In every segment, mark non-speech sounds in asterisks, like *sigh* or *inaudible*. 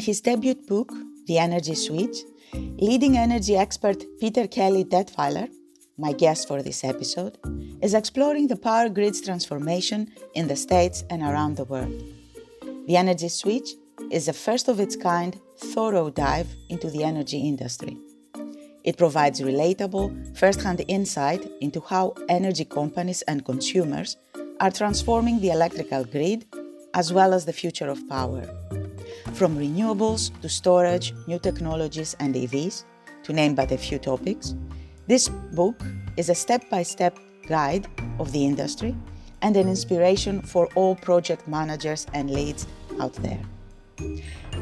In his debut book, The Energy Switch, leading energy expert Peter Kelly Detwiler, my guest for this episode, is exploring the power grid's transformation in the States and around the world. The Energy Switch is a first of its kind, thorough dive into the energy industry. It provides relatable, first hand insight into how energy companies and consumers are transforming the electrical grid as well as the future of power. From renewables to storage, new technologies, and EVs, to name but a few topics, this book is a step by step guide of the industry and an inspiration for all project managers and leads out there.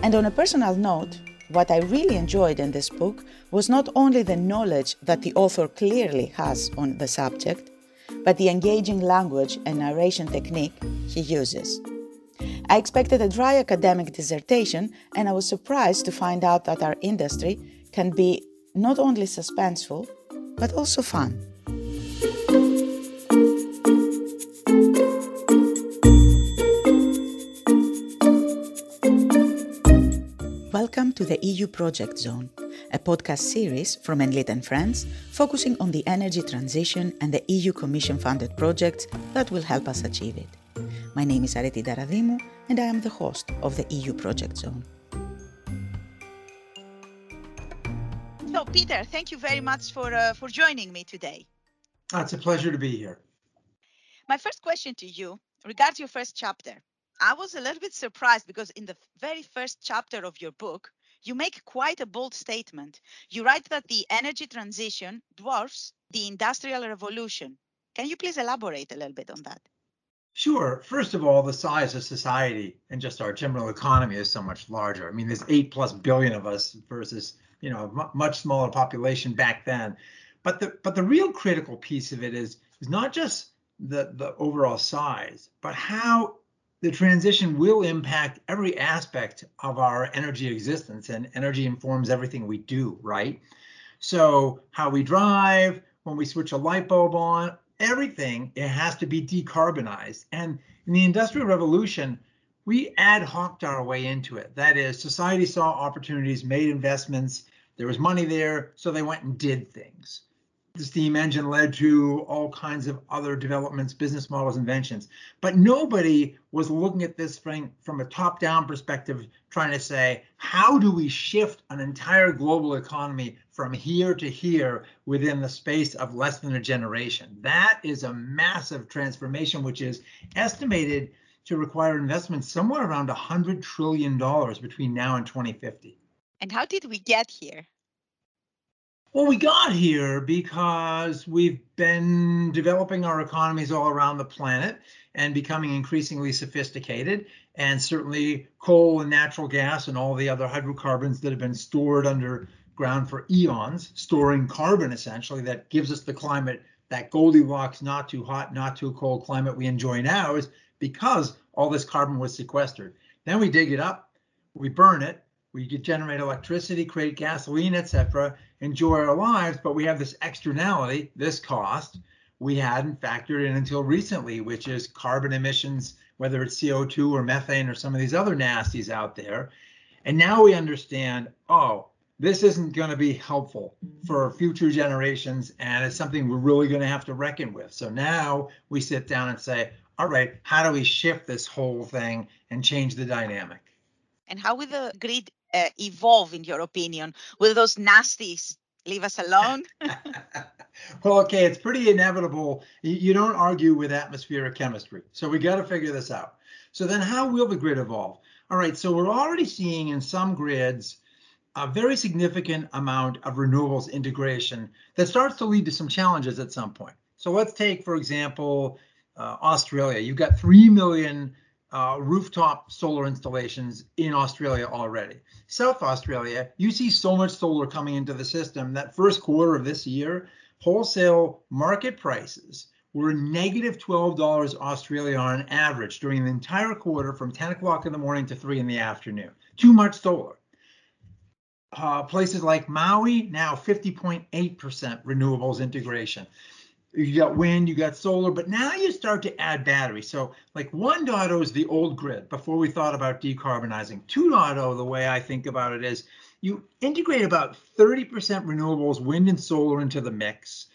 And on a personal note, what I really enjoyed in this book was not only the knowledge that the author clearly has on the subject, but the engaging language and narration technique he uses. I expected a dry academic dissertation, and I was surprised to find out that our industry can be not only suspenseful, but also fun. Welcome to the EU Project Zone, a podcast series from Enlit and Friends focusing on the energy transition and the EU Commission funded projects that will help us achieve it. My name is Areti Daradimou, and I am the host of the EU Project Zone. So, Peter, thank you very much for, uh, for joining me today. Oh, it's a pleasure to be here. My first question to you regards your first chapter. I was a little bit surprised because in the very first chapter of your book, you make quite a bold statement. You write that the energy transition dwarfs the industrial revolution. Can you please elaborate a little bit on that? Sure. First of all, the size of society and just our general economy is so much larger. I mean, there's eight plus billion of us versus you know a much smaller population back then. But the but the real critical piece of it is is not just the the overall size, but how the transition will impact every aspect of our energy existence, and energy informs everything we do, right? So how we drive, when we switch a light bulb on, everything it has to be decarbonized. And in the Industrial Revolution, we ad hoc our way into it. That is, society saw opportunities, made investments, there was money there, so they went and did things. The steam engine led to all kinds of other developments, business models, inventions. But nobody was looking at this from, from a top down perspective, trying to say, how do we shift an entire global economy from here to here within the space of less than a generation? That is a massive transformation, which is estimated to require investment somewhere around $100 trillion between now and 2050. And how did we get here? Well, we got here because we've been developing our economies all around the planet and becoming increasingly sophisticated. And certainly, coal and natural gas and all the other hydrocarbons that have been stored underground for eons, storing carbon essentially, that gives us the climate, that Goldilocks, not too hot, not too cold climate we enjoy now, is because all this carbon was sequestered. Then we dig it up, we burn it, we generate electricity, create gasoline, etc., enjoy our lives, but we have this externality, this cost we hadn't factored in until recently, which is carbon emissions, whether it's CO2 or methane or some of these other nasties out there. And now we understand, oh, this isn't going to be helpful for future generations, and it's something we're really going to have to reckon with. So now we sit down and say, all right, how do we shift this whole thing and change the dynamic? And how will the grid uh, evolve, in your opinion? Will those nasties leave us alone? *laughs* well, okay, it's pretty inevitable. You don't argue with atmospheric chemistry. So we got to figure this out. So then, how will the grid evolve? All right, so we're already seeing in some grids a very significant amount of renewables integration that starts to lead to some challenges at some point. So let's take, for example, uh, Australia. You've got 3 million uh, rooftop solar installations in Australia already. South Australia, you see so much solar coming into the system that first quarter of this year, wholesale market prices were negative $12 Australia on average during the entire quarter from 10 o'clock in the morning to 3 in the afternoon. Too much solar. Uh, places like Maui, now 50.8% renewables integration. You got wind, you got solar, but now you start to add batteries. So like 1.0 is the old grid before we thought about decarbonizing. 2.0, the way I think about it is you integrate about 30% renewables, wind and solar into the mix,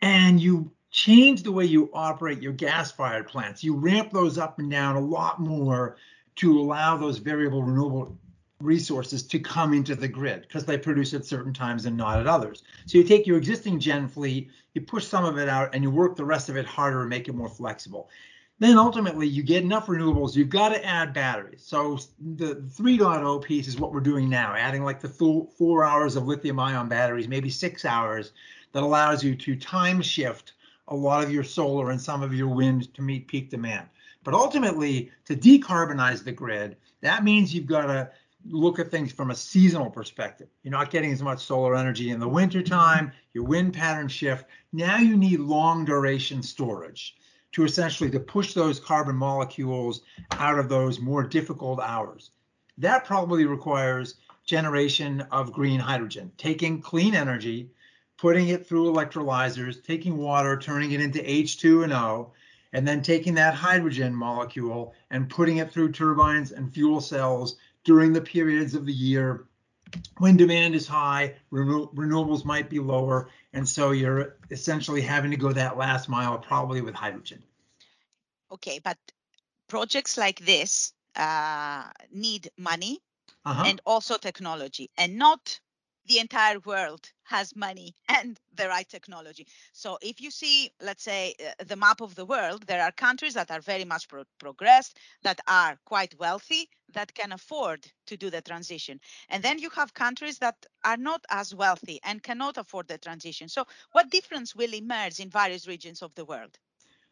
and you change the way you operate your gas-fired plants. You ramp those up and down a lot more to allow those variable renewable resources to come into the grid because they produce at certain times and not at others. So you take your existing gen fleet, you push some of it out, and you work the rest of it harder and make it more flexible. Then ultimately you get enough renewables, you've got to add batteries. So the 3.0 piece is what we're doing now, adding like the full four hours of lithium ion batteries, maybe six hours, that allows you to time shift a lot of your solar and some of your wind to meet peak demand. But ultimately, to decarbonize the grid, that means you've got to look at things from a seasonal perspective. You're not getting as much solar energy in the wintertime, your wind pattern shift. Now you need long duration storage to essentially to push those carbon molecules out of those more difficult hours. That probably requires generation of green hydrogen, taking clean energy, putting it through electrolyzers, taking water, turning it into H2 and O, and then taking that hydrogen molecule and putting it through turbines and fuel cells during the periods of the year when demand is high, renewables might be lower, and so you're essentially having to go that last mile probably with hydrogen. Okay, but projects like this uh, need money uh-huh. and also technology, and not the entire world has money *laughs* and the right technology. So if you see, let's say, uh, the map of the world, there are countries that are very much pro- progressed, that are quite wealthy, that can afford to do the transition. And then you have countries that are not as wealthy and cannot afford the transition. So what difference will emerge in various regions of the world?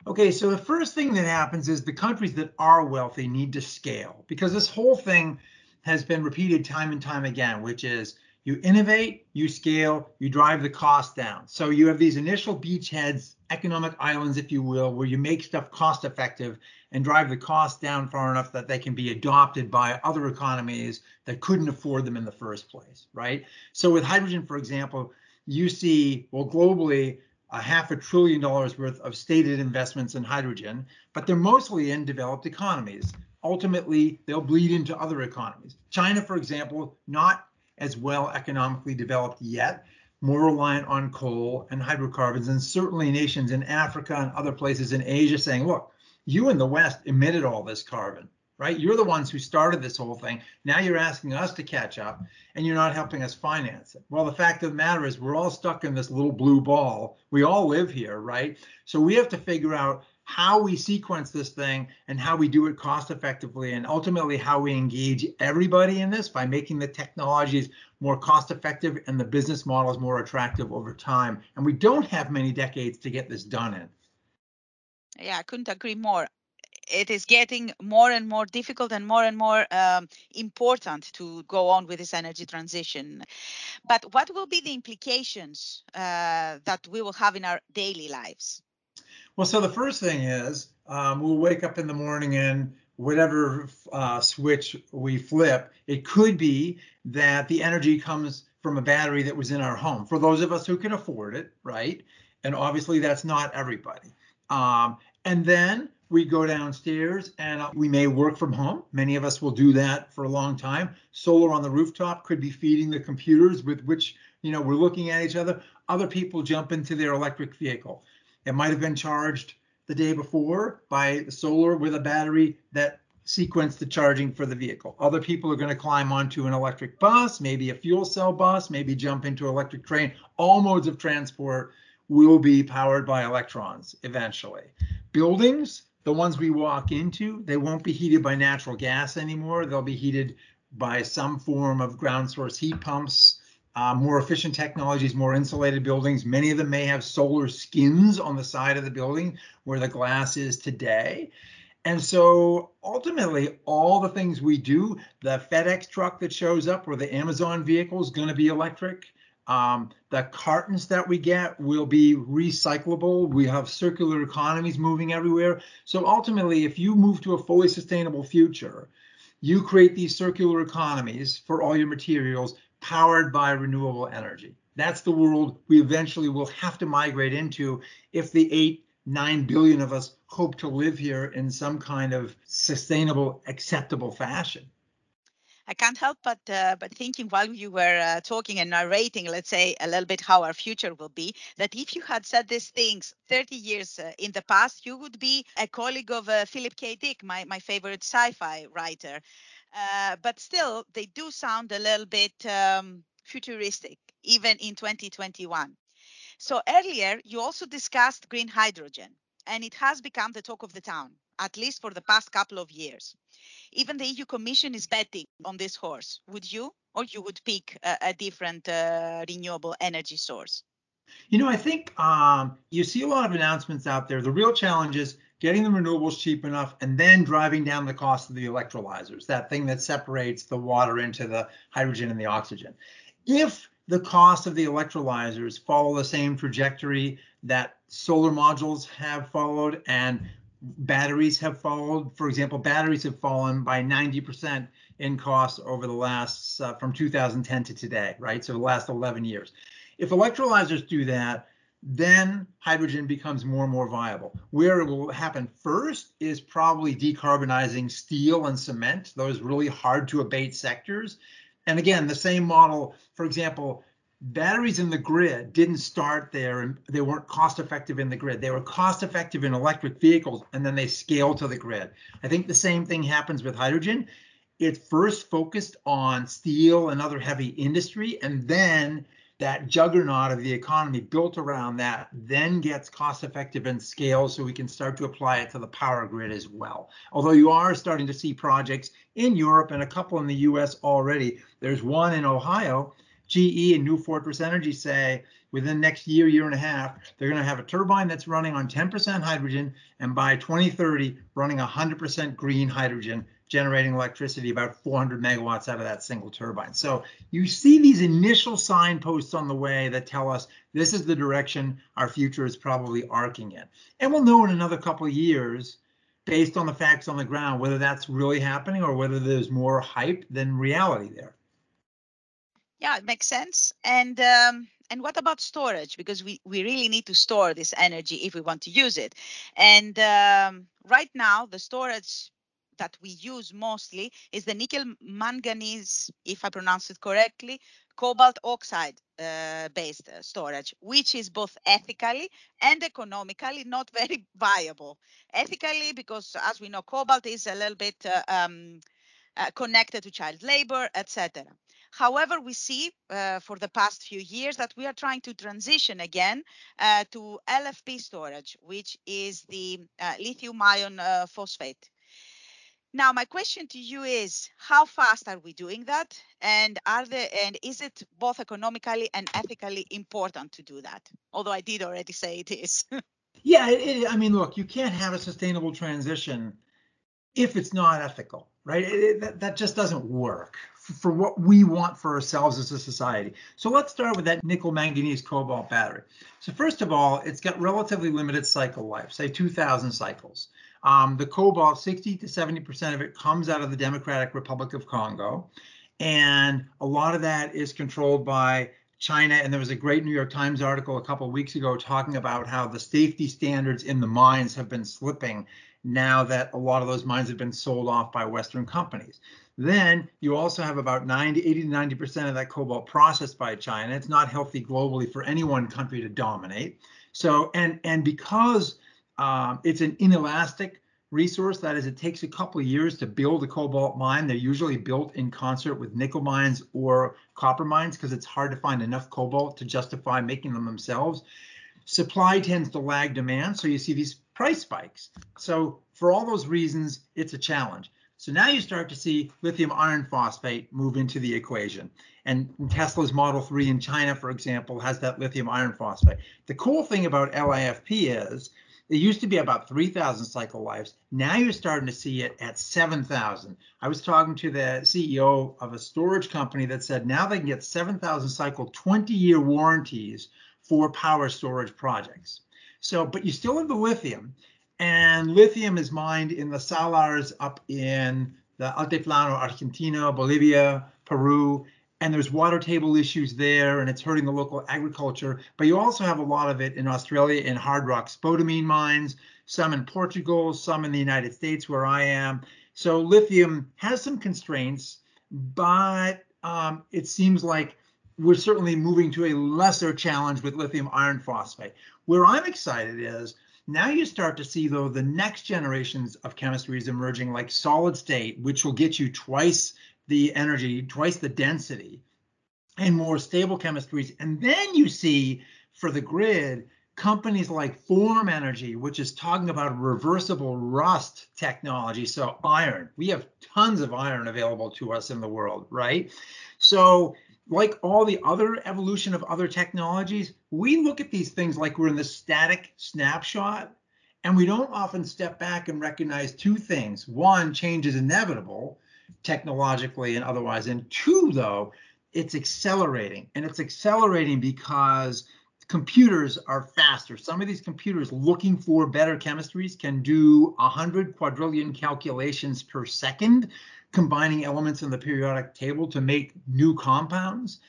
Okay, so the first thing that happens is the countries that are wealthy need to scale because this whole thing has been repeated time and time again, which is you innovate, you scale, you drive the cost down. So you have these initial beachheads, economic islands, if you will, where you make stuff cost effective and drive the cost down far enough that they can be adopted by other economies that couldn't afford them in the first place, right? So with hydrogen, for example, you see, well, globally, a half a trillion dollars worth of stated investments in hydrogen, but they're mostly in developed economies. Ultimately, they'll bleed into other economies. China, for example, not as well economically developed yet, more reliant on coal and hydrocarbons, and certainly nations in Africa and other places in Asia saying, look, you in the West emitted all this carbon, right? You're the ones who started this whole thing. Now you're asking us to catch up and you're not helping us finance it. Well, the fact of the matter is, we're all stuck in this little blue ball. We all live here, right? So we have to figure out how we sequence this thing and how we do it cost effectively and ultimately how we engage everybody in this by making the technologies more cost effective and the business models more attractive over time and we don't have many decades to get this done in yeah i couldn't agree more it is getting more and more difficult and more and more um, important to go on with this energy transition. But what will be the implications uh, that we will have in our daily lives? Well, so the first thing is um, we'll wake up in the morning and whatever uh, switch we flip, it could be that the energy comes from a battery that was in our home for those of us who can afford it, right? And obviously that's not everybody. Um, and then we go downstairs and uh, we may work from home. Many of us will do that for a long time. Solar on the rooftop could be feeding the computers with which you know we're looking at each other. Other people jump into their electric vehicle. It might have been charged the day before by solar with a battery that sequenced the charging for the vehicle. Other people are going to climb onto an electric bus, maybe a fuel cell bus, maybe jump into an electric train. All modes of transport will be powered by electrons eventually. Buildings, the ones we walk into, they won't be heated by natural gas anymore. They'll be heated by some form of ground source heat pumps uh, more efficient technologies, more insulated buildings. Many of them may have solar skins on the side of the building where the glass is today. And so ultimately, all the things we do, the FedEx truck that shows up or the Amazon vehicle is going to be electric. Um, the cartons that we get will be recyclable. We have circular economies moving everywhere. So ultimately, if you move to a fully sustainable future, you create these circular economies for all your materials powered by renewable energy. That's the world we eventually will have to migrate into if the eight, nine billion of us hope to live here in some kind of sustainable, acceptable fashion. I can't help but uh, but thinking while you were uh, talking and narrating, let's say a little bit how our future will be, that if you had said these things 30 years uh, in the past, you would be a colleague of uh, Philip K. Dick, my my favorite sci-fi writer. Uh, but still, they do sound a little bit um, futuristic, even in 2021. So earlier, you also discussed green hydrogen, and it has become the talk of the town, at least for the past couple of years. Even the EU Commission is betting on this horse. Would you, or you would pick a, a different uh, renewable energy source? You know, I think um, you see a lot of announcements out there. The real challenge is getting the renewables cheap enough and then driving down the cost of the electrolyzers, that thing that separates the water into the hydrogen and the oxygen. If the cost of the electrolyzers follow the same trajectory that solar modules have followed and batteries have followed. For example, batteries have fallen by 90% in cost over the last uh, from 2010 to today, right? So the last 11 years. If electrolyzers do that, then hydrogen becomes more and more viable. Where it will happen first is probably decarbonizing steel and cement, those really hard to abate sectors. And again, the same model, for example, batteries in the grid didn't start there and they weren't cost effective in the grid. They were cost effective in electric vehicles and then they scaled to the grid. I think the same thing happens with hydrogen. It first focused on steel and other heavy industry and then that juggernaut of the economy built around that then gets cost effective and scale so we can start to apply it to the power grid as well. Although you are starting to see projects in Europe and a couple in the US already. There's one in Ohio GE and New Fortress Energy say within next year, year and a half, they're going to have a turbine that's running on 10% hydrogen, and by 2030, running 100% green hydrogen, generating electricity about 400 megawatts out of that single turbine. So you see these initial signposts on the way that tell us this is the direction our future is probably arcing in. And we'll know in another couple of years, based on the facts on the ground, whether that's really happening or whether there's more hype than reality there. Yeah, it makes sense. And um, and what about storage? Because we, we really need to store this energy if we want to use it. And um, right now, the storage that we use mostly is the nickel manganese, if I pronounce it correctly, cobalt oxide uh, based uh, storage, which is both ethically and economically not *laughs* very viable. Ethically, because as we know, cobalt is a little bit uh, um, uh, connected to child labor, etc. However, we see uh, for the past few years that we are trying to transition again uh, to LFP storage, which is the uh, lithium ion uh, phosphate. Now, my question to you is, how fast are we doing that? And are there, and is it both economically and ethically important to do that? Although I did already say it is. *laughs* yeah, it, it, I mean, look, you can't have a sustainable transition if it's not ethical, right? It, that, that just doesn't work for what we want for ourselves as a society. So let's start with that nickel manganese cobalt battery. So first of all, it's got relatively limited cycle life, say 2,000 cycles. Um, the cobalt, 60 to 70% of it comes out of the Democratic Republic of Congo. And a lot of that is controlled by China. And there was a great New York Times article a couple of weeks ago talking about how the safety standards in the mines have been slipping now that a lot of those mines have been sold off by Western companies. Then you also have about 90, 80 to 90 percent of that cobalt processed by China. It's not healthy globally for any one country to dominate. So and and because um, it's an inelastic resource, that is, it takes a couple of years to build a cobalt mine. They're usually built in concert with nickel mines or copper mines because it's hard to find enough cobalt to justify making them themselves. Supply tends to lag demand, so you see these price spikes. So for all those reasons, it's a challenge. So now you start to see lithium iron phosphate move into the equation. And Tesla's Model 3 in China, for example, has that lithium iron phosphate. The cool thing about LIFP is it used to be about 3,000 cycle lives. Now you're starting to see it at 7,000. I was talking to the CEO of a storage company that said now they can get 7,000 cycle 20 year warranties for power storage projects. So, but you still have the lithium, and lithium is mined in the salars up in the Altiplano, Argentina, Bolivia, Peru, and there's water table issues there and it's hurting the local agriculture. But you also have a lot of it in Australia in hard rock spodumene mines, some in Portugal, some in the United States where I am. So lithium has some constraints, but um, it seems like we're certainly moving to a lesser challenge with lithium iron phosphate. Where I'm excited is now you start to see though the next generations of chemistries emerging like solid state, which will get you twice the energy, twice the density, and more stable chemistries. And then you see for the grid companies like Form Energy, which is talking about reversible rust technology. So iron, we have tons of iron available to us in the world, right? So like all the other evolution of other technologies, we look at these things like we're in the static snapshot, and we don't often step back and recognize two things. One, change is inevitable technologically and otherwise. And two, though, it's accelerating. And it's accelerating because computers are faster. Some of these computers looking for better chemistries can do 100 quadrillion calculations per second combining elements in the periodic table to make new compounds.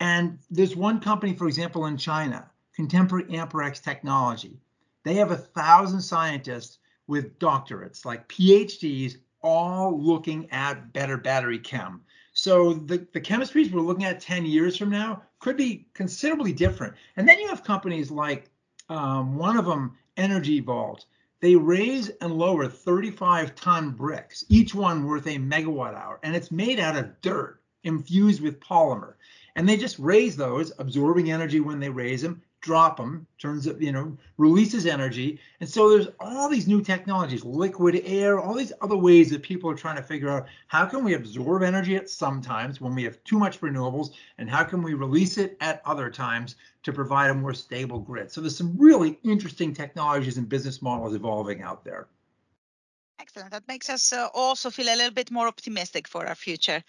And there's one company, for example, in China, Contemporary Amperex Technology. They have a thousand scientists with doctorates, like PhDs, all looking at better battery chem. So the, the chemistries we're looking at 10 years from now could be considerably different. And then you have companies like um, one of them, Energy Vault, they raise and lower 35 ton bricks, each one worth a megawatt hour, and it's made out of dirt infused with polymer. And they just raise those, absorbing energy when they raise them, drop them, turns it, you know, releases energy. And so there's all these new technologies, liquid air, all these other ways that people are trying to figure out how can we absorb energy at some times when we have too much renewables, and how can we release it at other times to provide a more stable grid. So there's some really interesting technologies and business models evolving out there. Excellent. That makes us uh, also feel a little bit more optimistic for our future.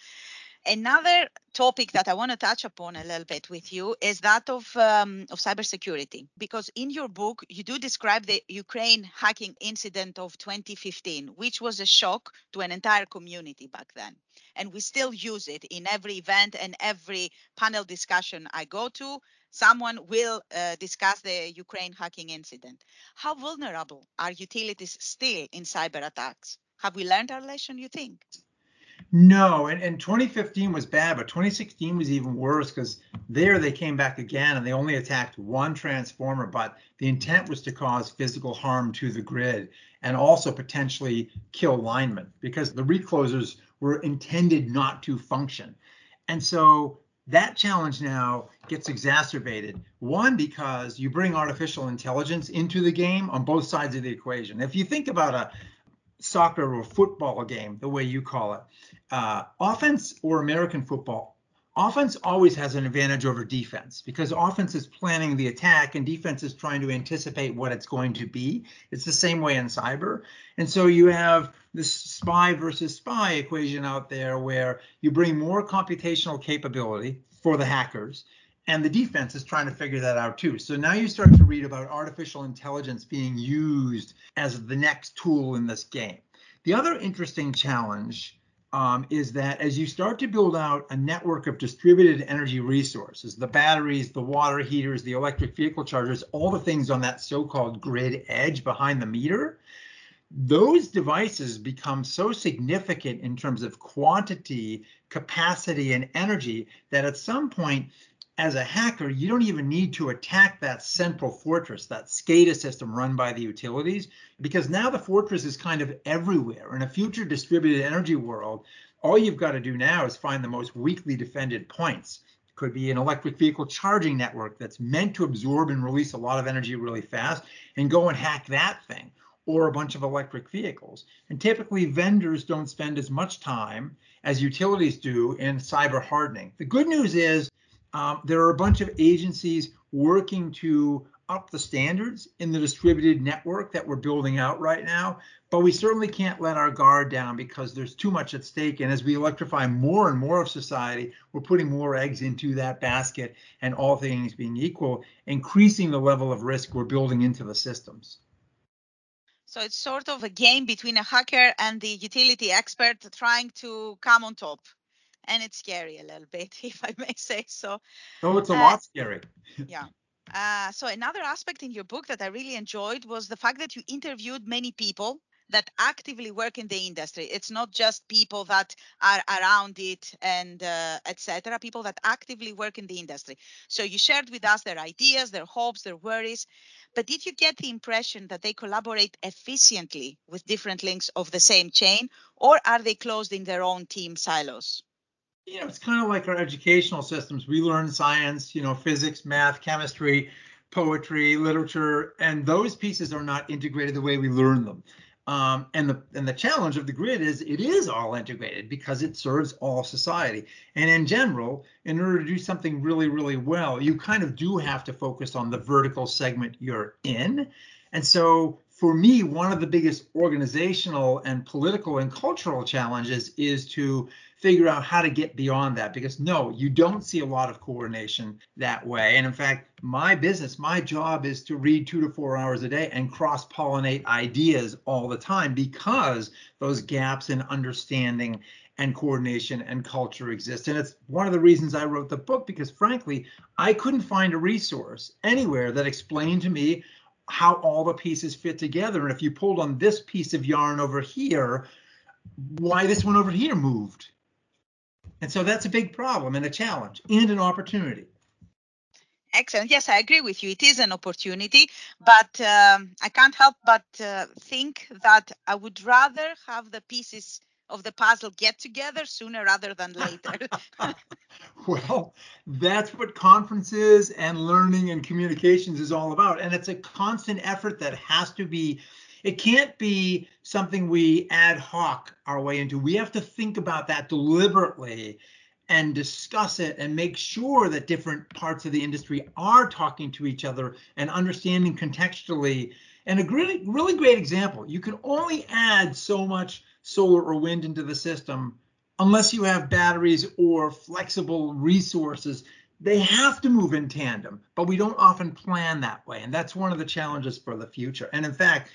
Another topic that I want to touch upon a little bit with you is that of um, of cybersecurity, because in your book you do describe the Ukraine hacking incident of 2015, which was a shock to an entire community back then, and we still use it in every event and every panel discussion I go to. Someone will uh, discuss the Ukraine hacking incident. How vulnerable are utilities still in cyber attacks? Have we learned our lesson? You think? No, and, and 2015 was bad, but 2016 was even worse because there they came back again and they only attacked one transformer, but the intent was to cause physical harm to the grid and also potentially kill linemen because the reclosers were intended not to function. And so that challenge now gets exacerbated. One, because you bring artificial intelligence into the game on both sides of the equation. If you think about a soccer or football game, the way you call it, uh, offense or American football, offense always has an advantage over defense because offense is planning the attack and defense is trying to anticipate what it's going to be. It's the same way in cyber. And so you have this spy versus spy equation out there where you bring more computational capability for the hackers and the defense is trying to figure that out too. So now you start to read about artificial intelligence being used as the next tool in this game. The other interesting challenge um, is that as you start to build out a network of distributed energy resources, the batteries, the water heaters, the electric vehicle chargers, all the things on that so-called grid edge behind the meter, those devices become so significant in terms of quantity, capacity, and energy that at some point as a hacker, you don't even need to attack that central fortress, that SCADA system run by the utilities, because now the fortress is kind of everywhere. In a future distributed energy world, all you've got to do now is find the most weakly defended points. It could be an electric vehicle charging network that's meant to absorb and release a lot of energy really fast and go and hack that thing or a bunch of electric vehicles. And typically vendors don't spend as much time as utilities do in cyber hardening. The good news is um, there are a bunch of agencies working to up the standards in the distributed network that we're building out right now, but we certainly can't let our guard down because there's too much at stake. And as we electrify more and more of society, we're putting more eggs into that basket, and all things being equal, increasing the level of risk we're building into the systems. So it's sort of a game between a hacker and the utility expert trying to come on top and it's scary a little *laughs* bit, if I may say so. Oh, it's a uh, lot scary. yeah. Uh, so another aspect in your book that I really enjoyed was the fact that you interviewed many people that actively work in the industry. It's not just people that are around it and uh, etc. People that actively work in the industry. So you shared with us their ideas, their hopes, their worries. But did you get the impression that they collaborate efficiently with different links of the same chain, or are they closed in their own team silos? You know, it's kind of like our educational systems. We learn science, you know, physics, math, chemistry, poetry, literature, and those pieces are not integrated the way we learn them. Um, and the and the challenge of the grid is it is all integrated because it serves all society. And in general, in order to do something really really well, you kind of do have to focus on the vertical segment you're in. And so for me, one of the biggest organizational and political and cultural challenges is to figure out how to get beyond that because no, you don't see a lot of coordination that way. And in fact, my business, my job is to read two to four hours a day and cross pollinate ideas all the time because those gaps in understanding and coordination and culture exist. And it's one of the reasons I wrote the book because frankly, I couldn't find a resource anywhere that explained to me how all the pieces fit together. And if you pulled on this piece of yarn over here, why this one over here moved. And so that's a big problem and a challenge and an opportunity. Excellent. Yes, I agree with you. It is an opportunity, but um, I can't help but uh, think that I would rather have the pieces of the puzzle get together sooner rather than later. *laughs* *laughs* well, that's what conferences and learning and communications is all about. And it's a constant effort that has to be it can't be something we ad hoc our way into. We have to think about that deliberately and discuss it and make sure that different parts of the industry are talking to each other and understanding contextually. And a really, really great example, you can only add so much solar or wind into the system unless you have batteries or flexible resources they have to move in tandem, but we don't often plan that way. And that's one of the challenges for the future. And in fact,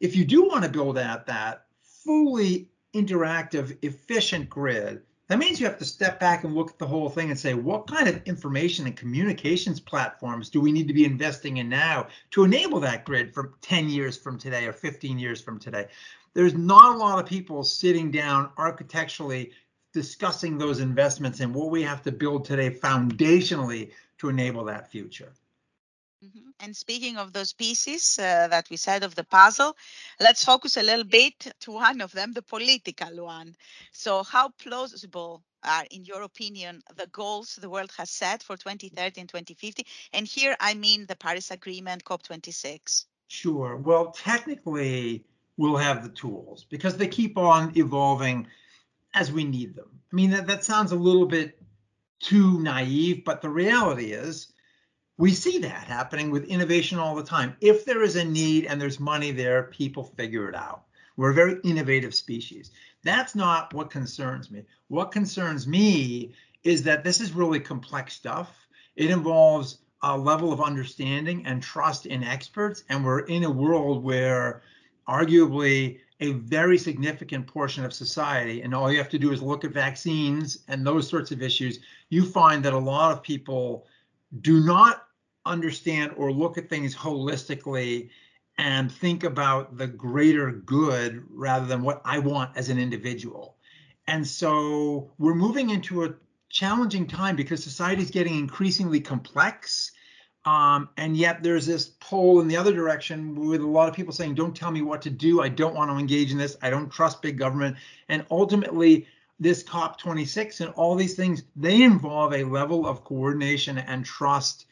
if you do want to build out that fully interactive, efficient grid, that means you have to step back and look at the whole thing and say, what kind of information and communications platforms do we need to be investing in now to enable that grid for 10 years from today or 15 years from today? There's not a lot of people sitting down architecturally discussing those investments and what we have to build today foundationally to enable that future. Mm-hmm. And speaking of those pieces uh, that we said of the puzzle, let's focus a little bit to one of them, the political one. So, how plausible are, in your opinion, the goals the world has set for 2030 and 2050? And here I mean the Paris Agreement, COP26. Sure. Well, technically, we'll have the tools because they keep on evolving as we need them. I mean, that, that sounds a little bit too naive, but the reality is we see that happening with innovation all the time. If there is a need and there's money there, people figure it out. We're a very innovative species. That's not what concerns me. What concerns me is that this is really complex stuff. It involves a level of understanding and trust in experts. And we're in a world where arguably a very significant portion of society, and all you have to do is look at vaccines and those sorts of issues, you find that a lot of people do not understand or look at things holistically and think about the greater good rather than what I want as an individual. And so we're moving into a challenging time because society is getting increasingly complex. Um, and yet there's this pull in the other direction with a lot of people saying, don't tell me what to do. I don't want to engage in this. I don't trust big government. And ultimately, this COP26 and all these things, they involve a level of coordination and trust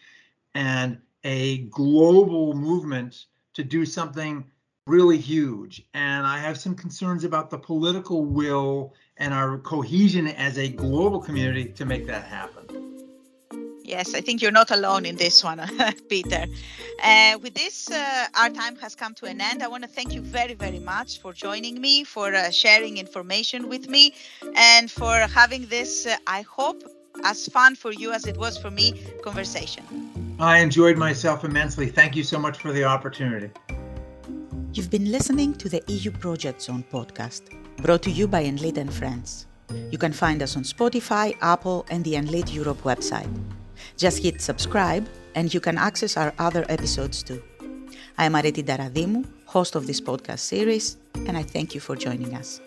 and a global movement to do something really huge. And I have some concerns about the political will and our cohesion as a global community to make that happen. Yes, I think you're not alone in this one, *laughs* Peter. Uh, with this, uh, our time has come to an end. I want to thank you very, very much for joining me, for uh, sharing information with me, and for having this, uh, I hope, as fun for you as it was for me, conversation. I enjoyed myself immensely. Thank you so much for the opportunity. You've been listening to the EU Project Zone podcast, brought to you by Enlit and Friends. You can find us on Spotify, Apple, and the Enlit Europe website. Just hit subscribe, and you can access our other episodes too. I am Areti Daradimou, host of this podcast series, and I thank you for joining us.